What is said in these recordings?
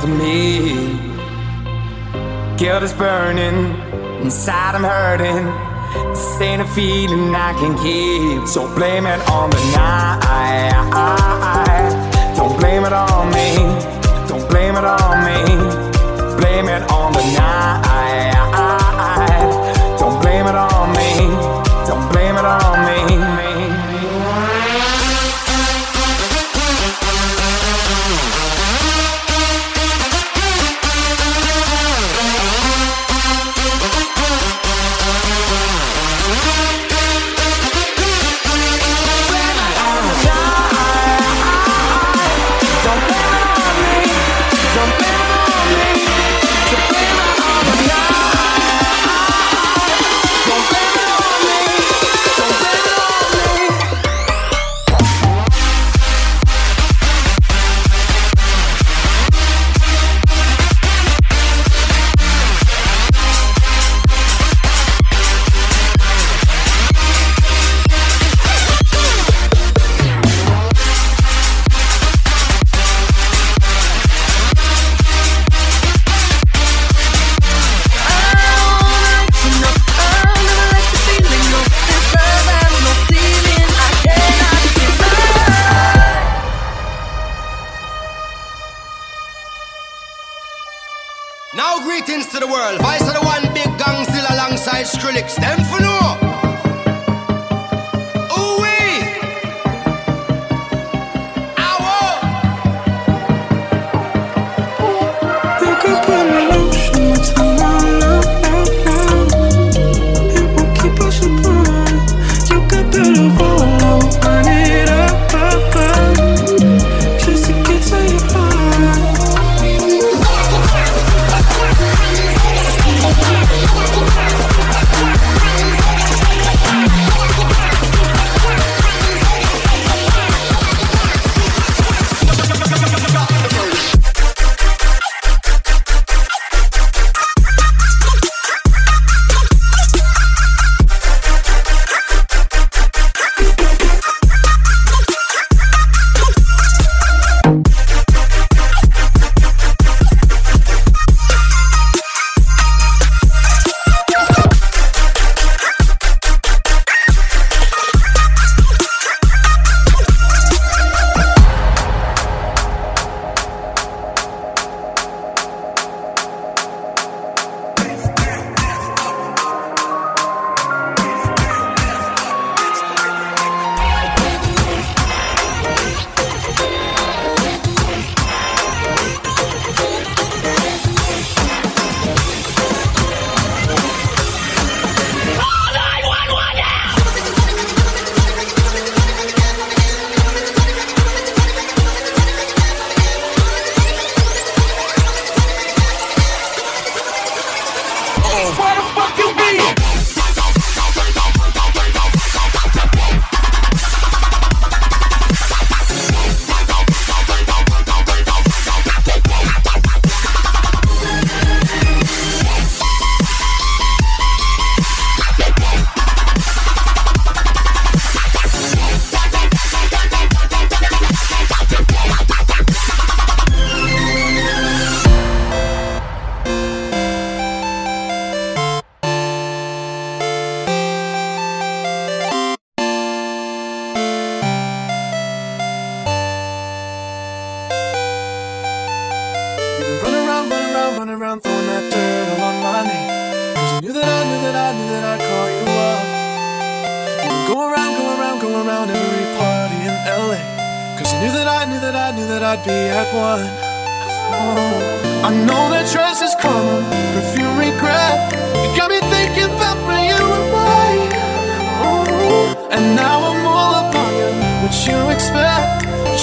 to me. Guilt is burning, inside I'm hurting. This ain't a feeling I can keep. So blame it on the night. Don't blame it on me. Don't blame it on me.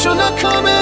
shall not come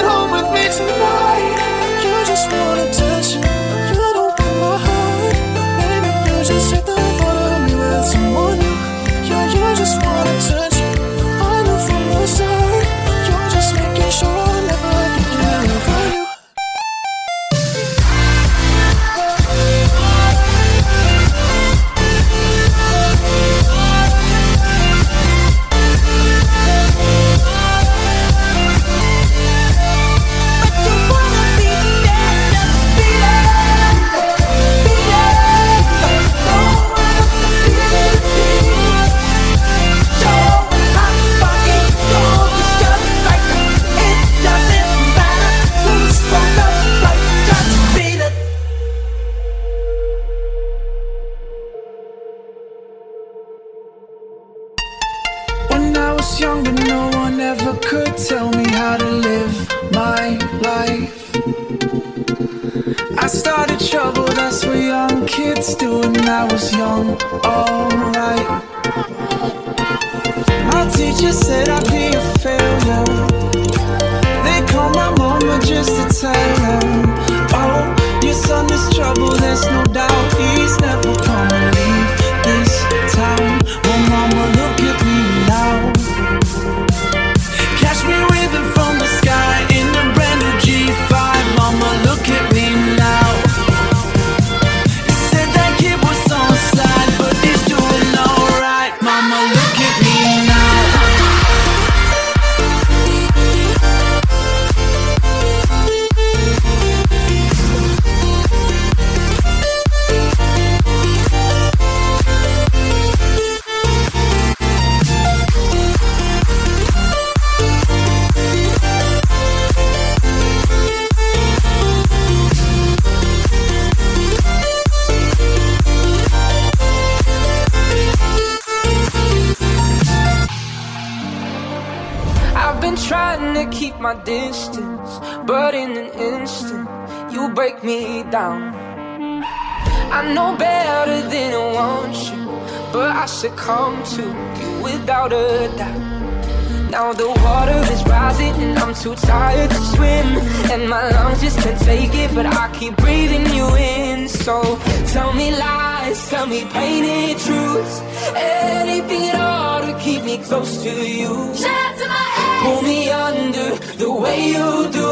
I know better than to want you, but I succumb to you without a doubt. Now the water is rising and I'm too tired to swim And my lungs just can't take it but I keep breathing you in So tell me lies, tell me painted truths Anything at all to keep me close to you Shout out to my Pull me under the way you do.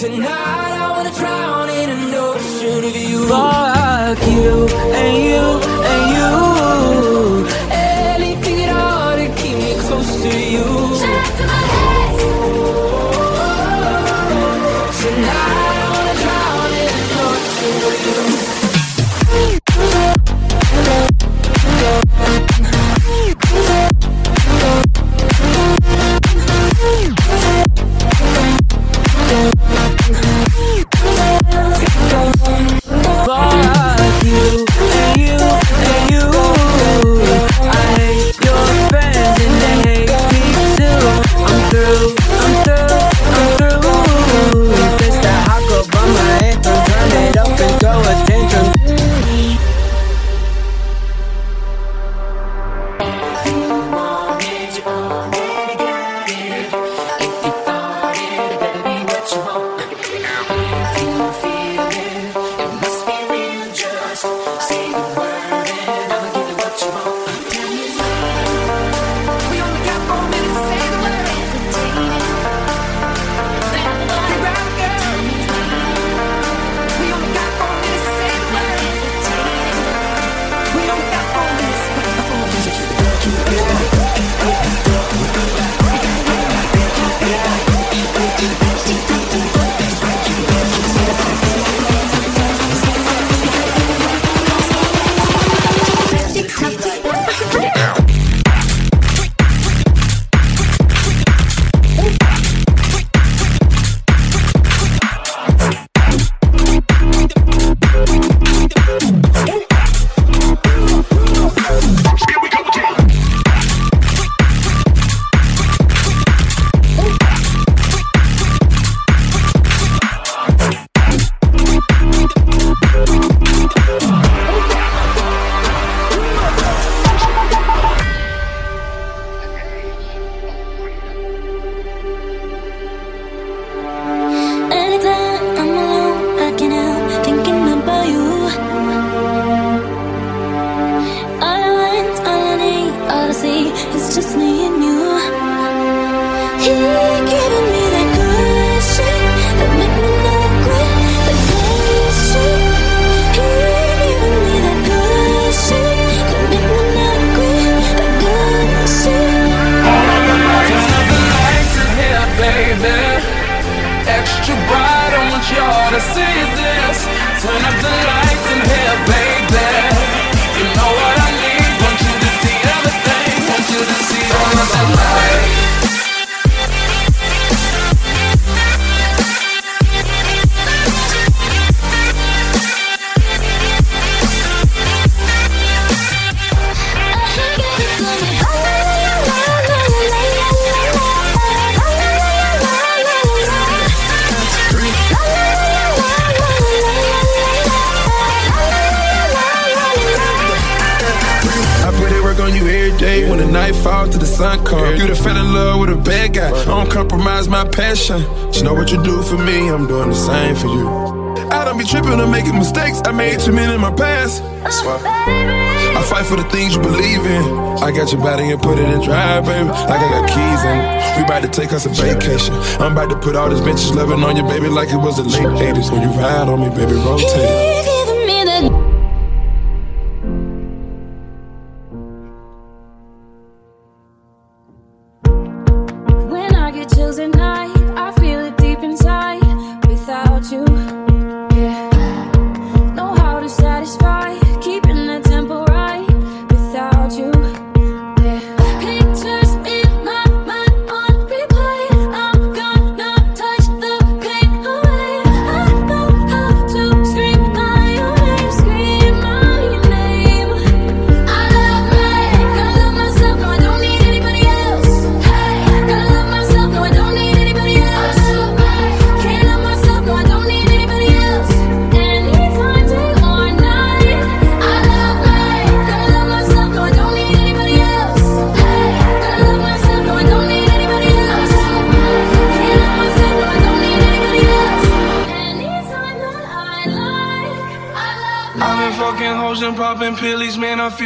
Tonight I wanna drown in an ocean of you. Fuck you and you and you. Anything at all to keep me close to you. Shout to my head. Come. You done fell in love with a bad guy. I don't compromise my passion. You know what you do for me, I'm doing the same for you. I don't be tripping or making mistakes. I made too many in my past. That's why I fight for the things you believe in. I got your body and put it in drive, baby. Like I got keys in. We about to take us a vacation. I'm about to put all this vintage loving on you, baby, like it was the late 80s. When you ride on me, baby, rotate.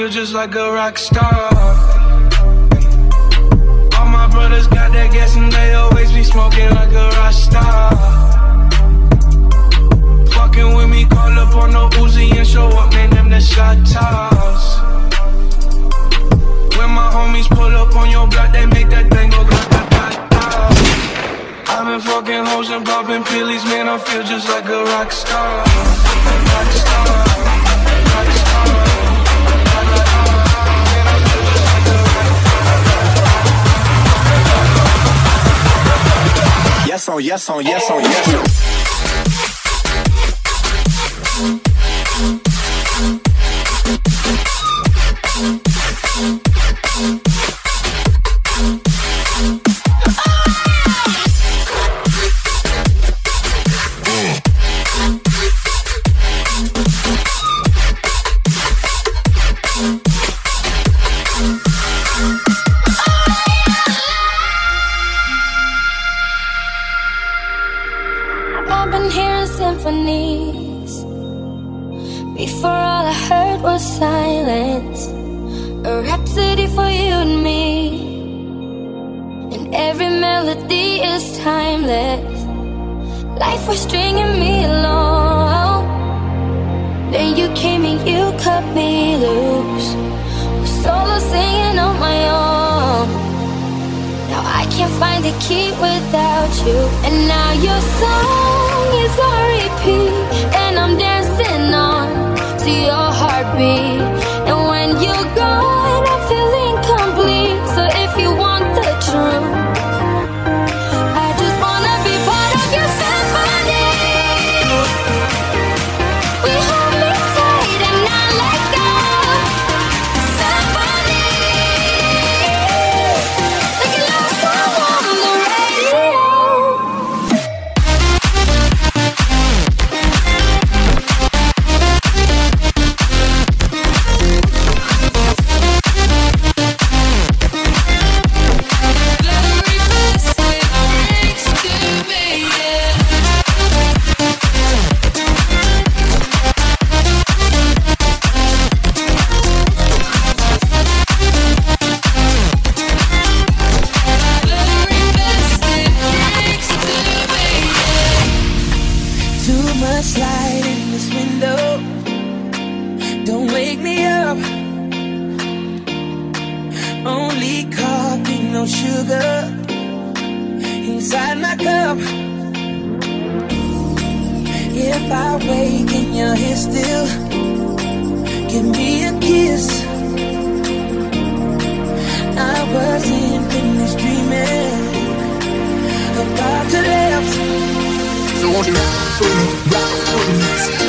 Feel just like a rock star. Yes on yes on yes been hearing symphonies. Before all I heard was silence, a rhapsody for you and me. And every melody is timeless. Life was stringing me along. Then you came and you cut me loose. Was solo singing on my own. Now I can't find the key without you. And now you're so always on repeat, and I'm dancing on to your heartbeat. I wake and you're here still. Give me a kiss. I wasn't finished dreaming About your lips So won't you rock with me, rock with me?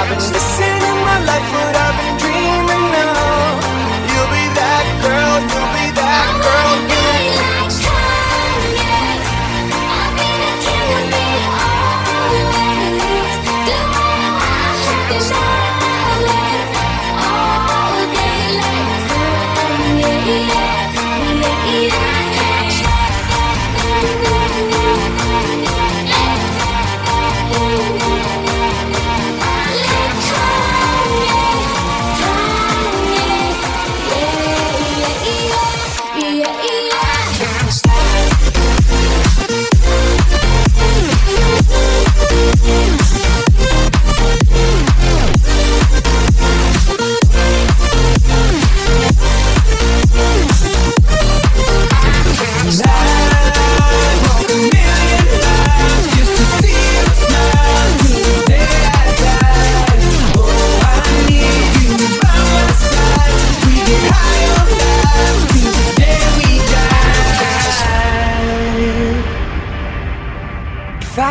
I've been, missing in my life what I've been dreaming.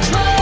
people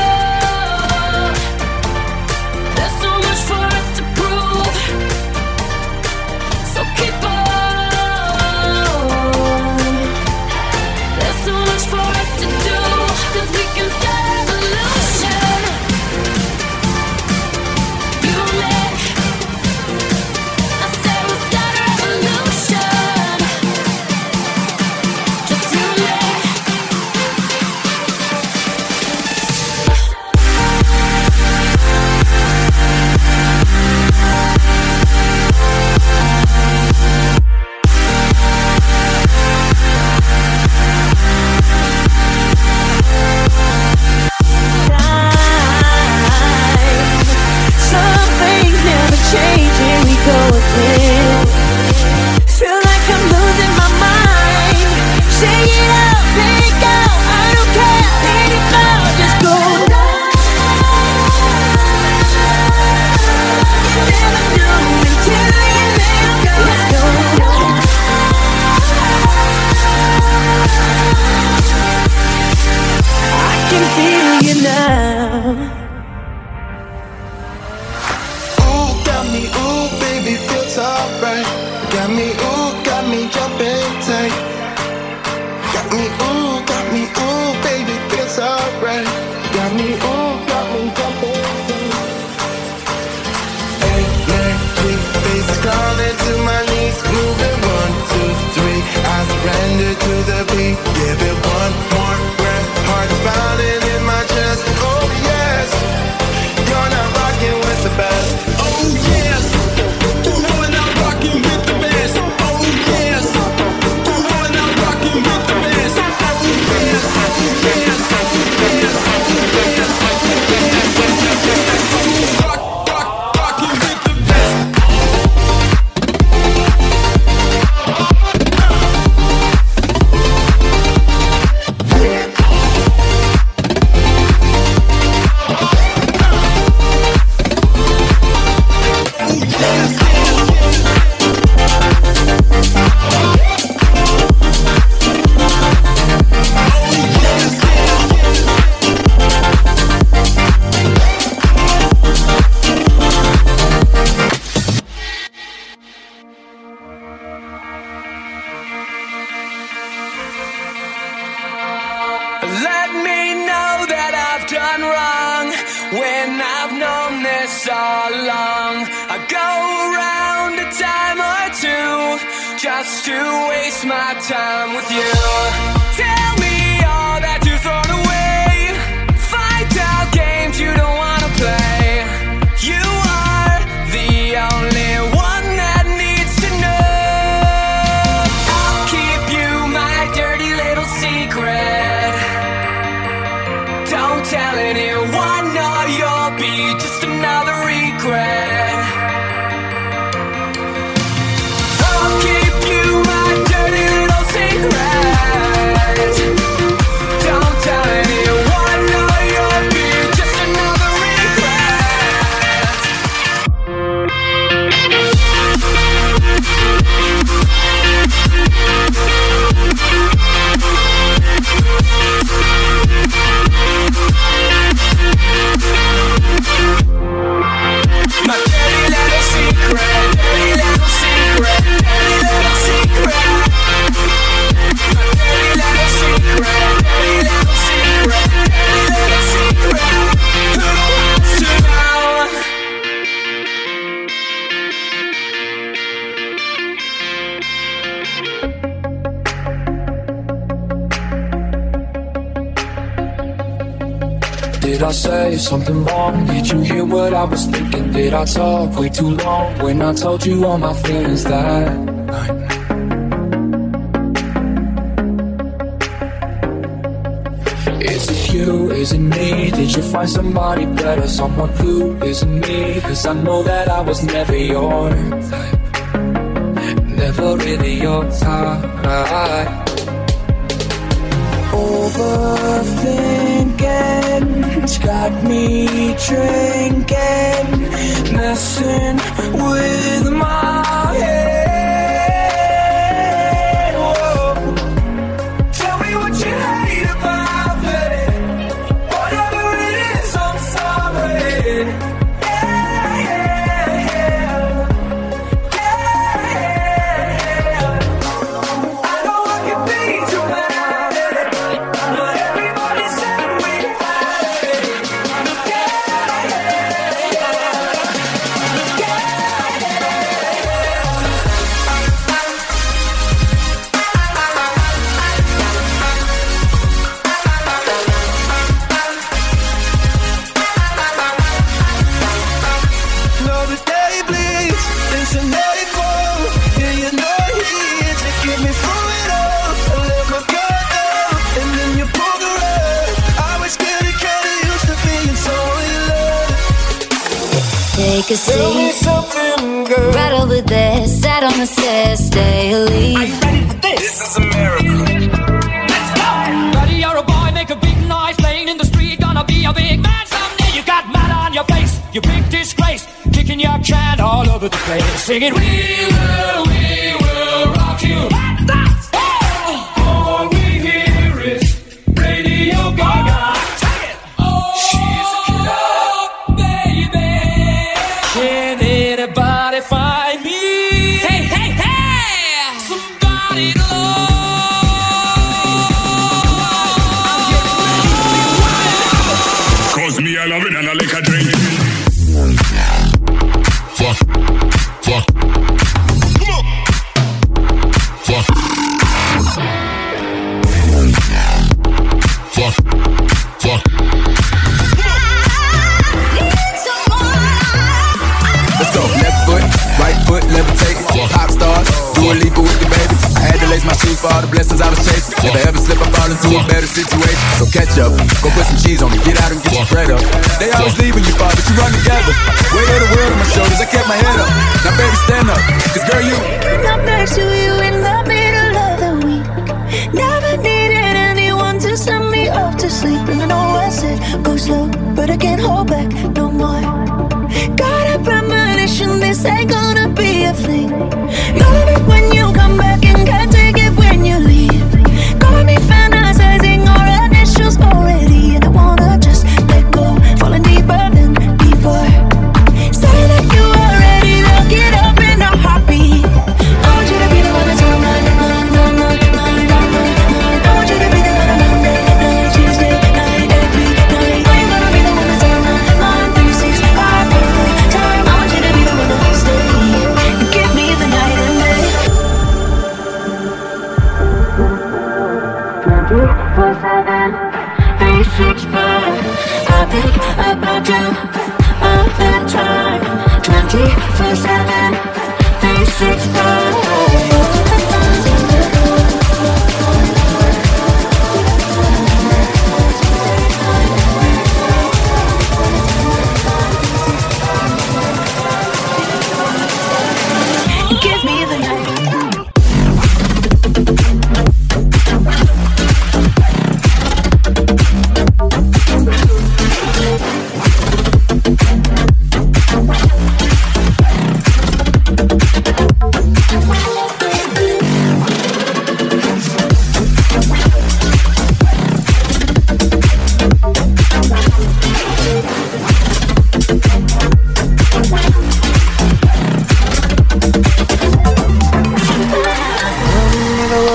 something wrong? Did you hear what I was thinking? Did I talk way too long when I told you all my feelings that night? Is it you? Is it me? Did you find somebody better? Someone who isn't me? Cause I know that I was never your type. Never really your type. Overthink friends got me drinking, messing with my head. singing. We up. Go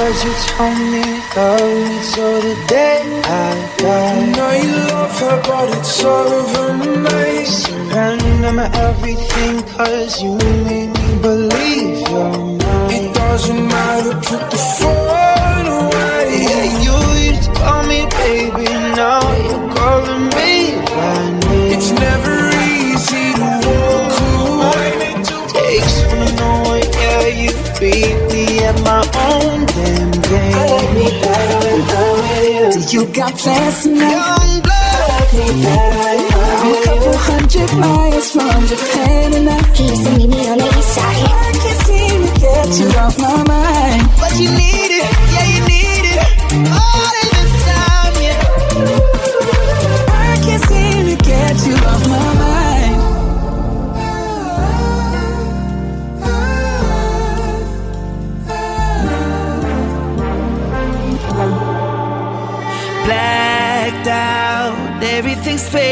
Cause you told me love me till the day I die. I know you love her, but it's over me. Surrender my everything, cause you made me believe you're mine. It doesn't matter, put the phone away. Yeah, you used to call me baby. You got fast enough. I'm a couple hundred miles from Japan and I keep seeing me on the east side. I can't seem to get you off my mind, but you need it, yeah, you need it. Oh.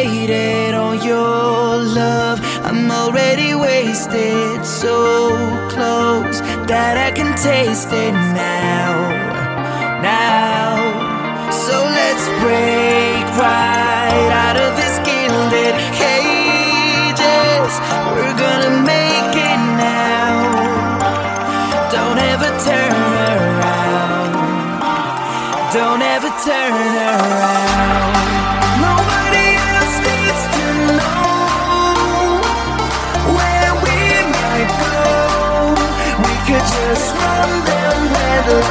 waited on your love. I'm already wasted, so close that I can taste it now. Now, so let's break right out of this gilded cages. We're gonna make it now. Don't ever turn around. Don't ever turn around.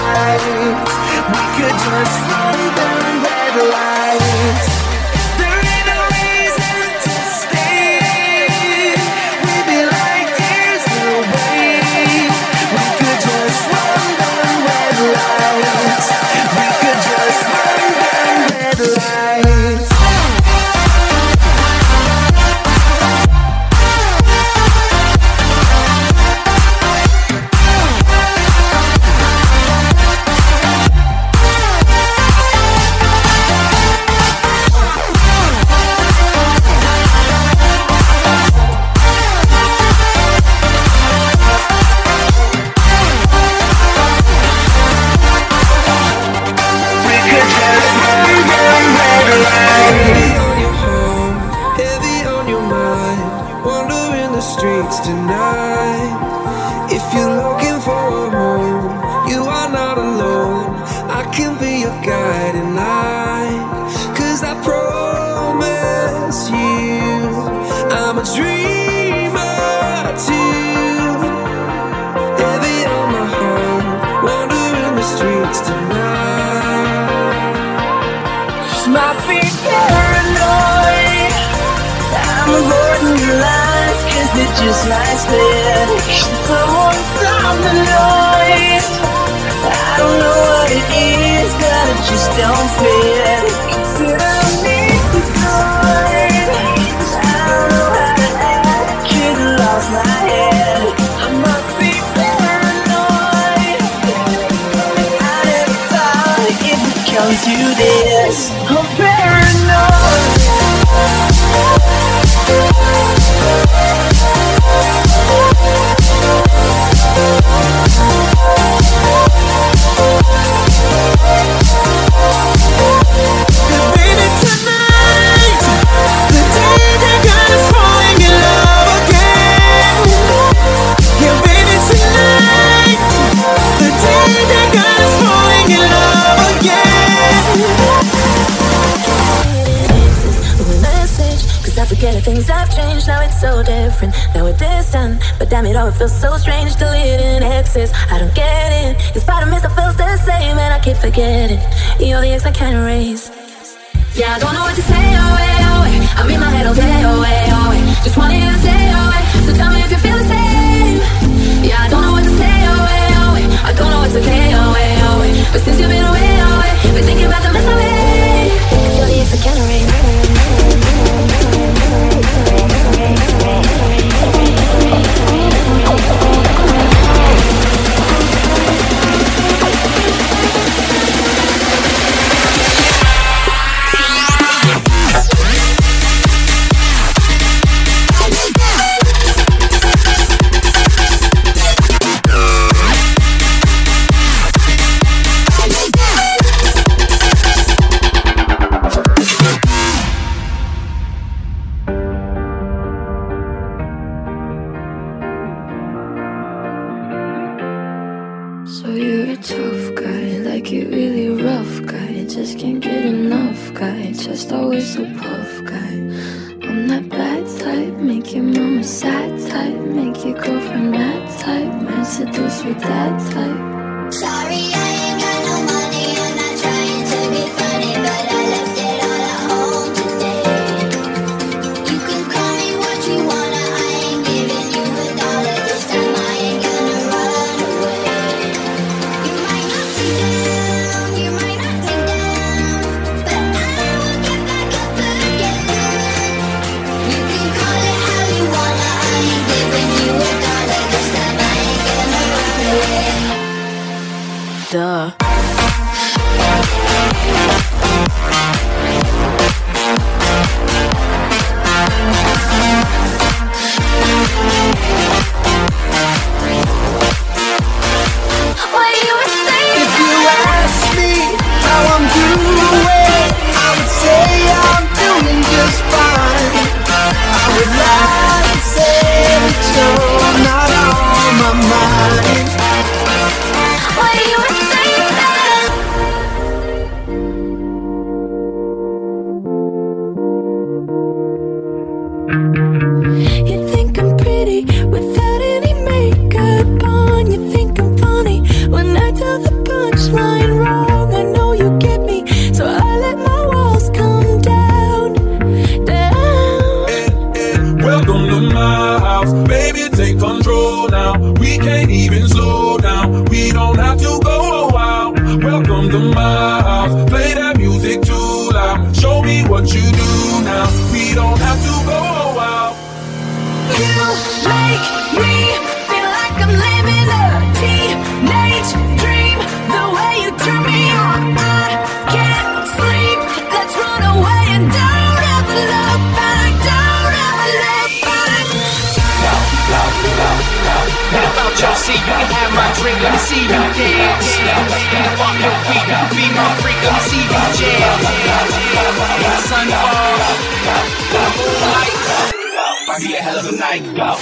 lights. We could just run down red lights. To this. I'm Baby, things I've changed Now it's so different, now we're distant But damn it all, it feels so strange. Deleting exes, I don't get it. Cause part of me still feels the same And I keep forgetting. You're the ex I can't erase. Yeah, I don't know what to say, oh wait, oh wait I'm in my head all day, oh wait, oh wait Just wanted to say, oh wait So tell me if you feel the same. Yeah, I don't know what to say, oh wait, oh wait I don't know what's okay, oh wait, oh wait But since you've been away, oh wait Been thinking about the mess I made you're the ex I can't erase just always so puff guy. I'm that bad type, make your mama sad type, make your girlfriend mad type, man seduce with that type. Sorry, I you do now. We don't have to go while. You make see? You can have my drink, let me see you dance. Fuck your feet, be my freak, let me see you jam. When the sun falls, the moonlight. gonna be a hell of a night. Go.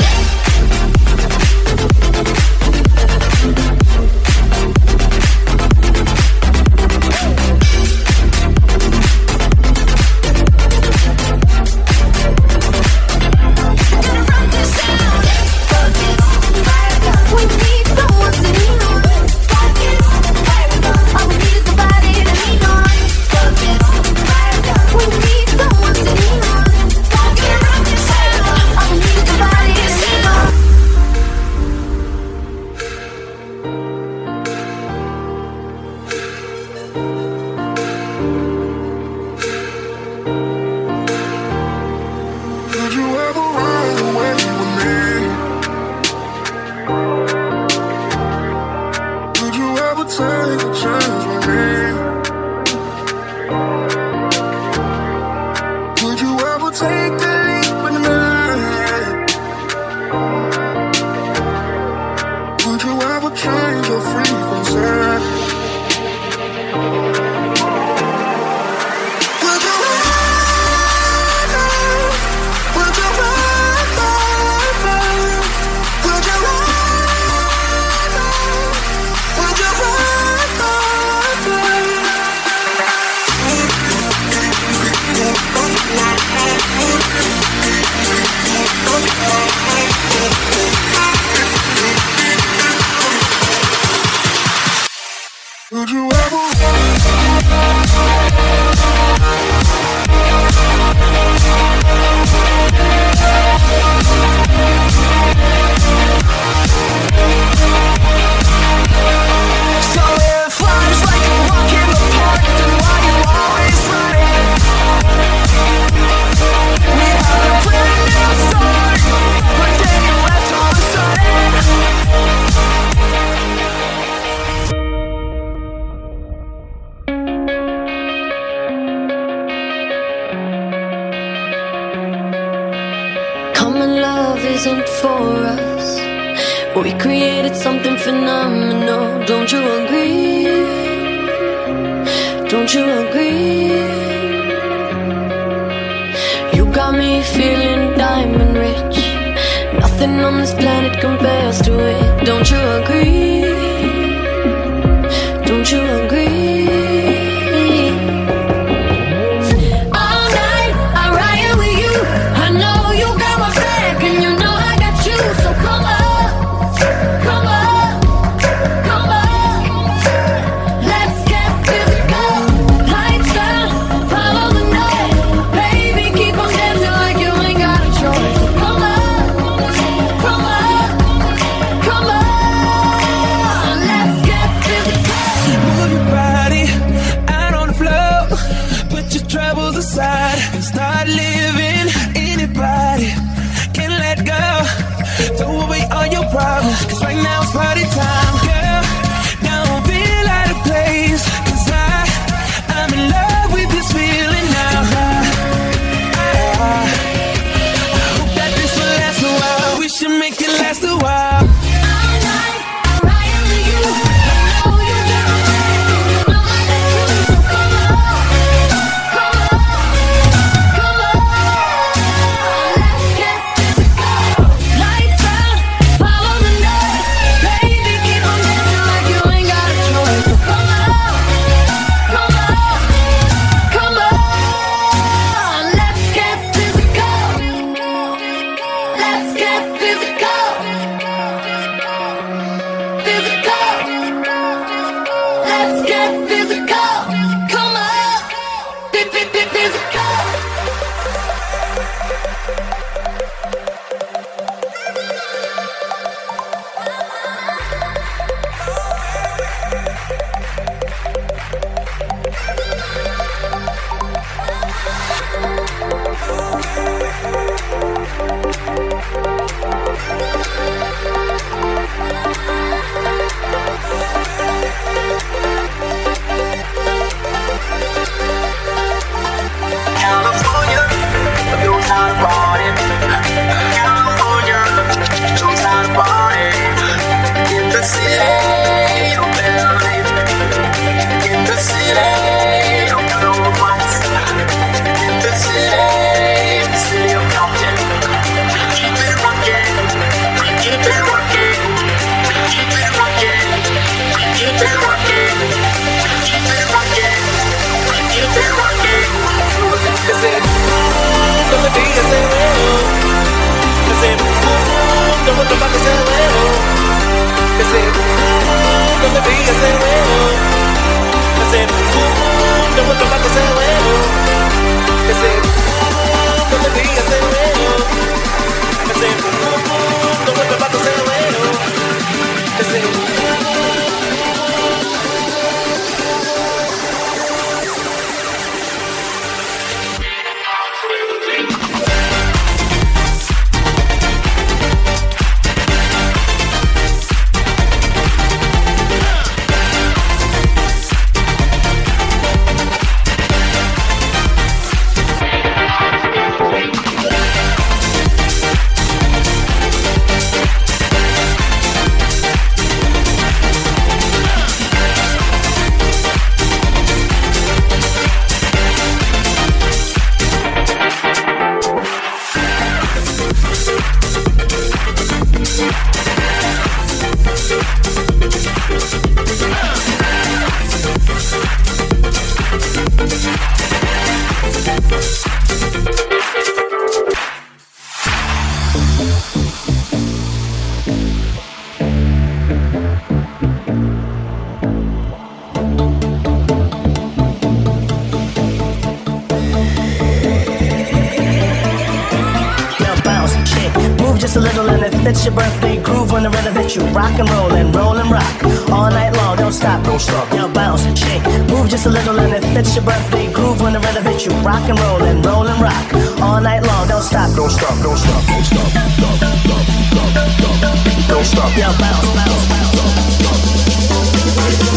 Your birthday groove when the rhythm hits you. Rock and roll and roll and rock all night long. Don't stop, don't stop. Now bounce, shake, move just a little and it fits your birthday groove when the rhythm hits you. Rock and roll and roll and rock all night long. Don't stop, don't stop, don't stop, don't stop, don't stop, stop, stop, stop. Don't stop. Now bounce, bounce, bounce.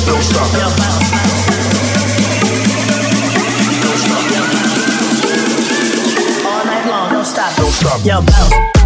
Don't stop. Now bounce, bounce. Don't stop. Now bounce.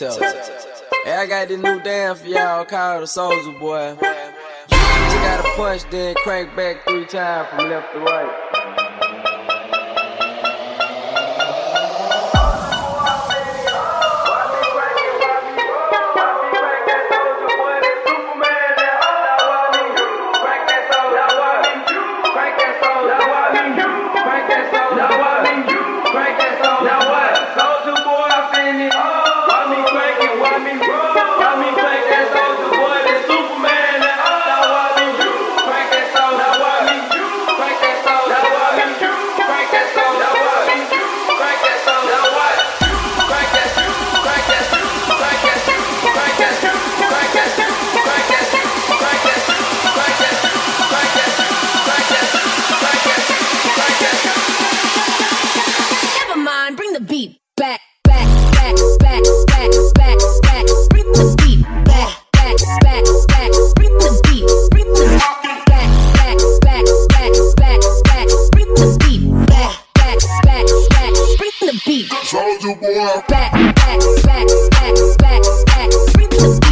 Tell. Hey, I got this new dance for y'all called the Soldier boy. You gotta punch, then crank back three times from left to right. soldier boy. Back, back, back, back, back, back.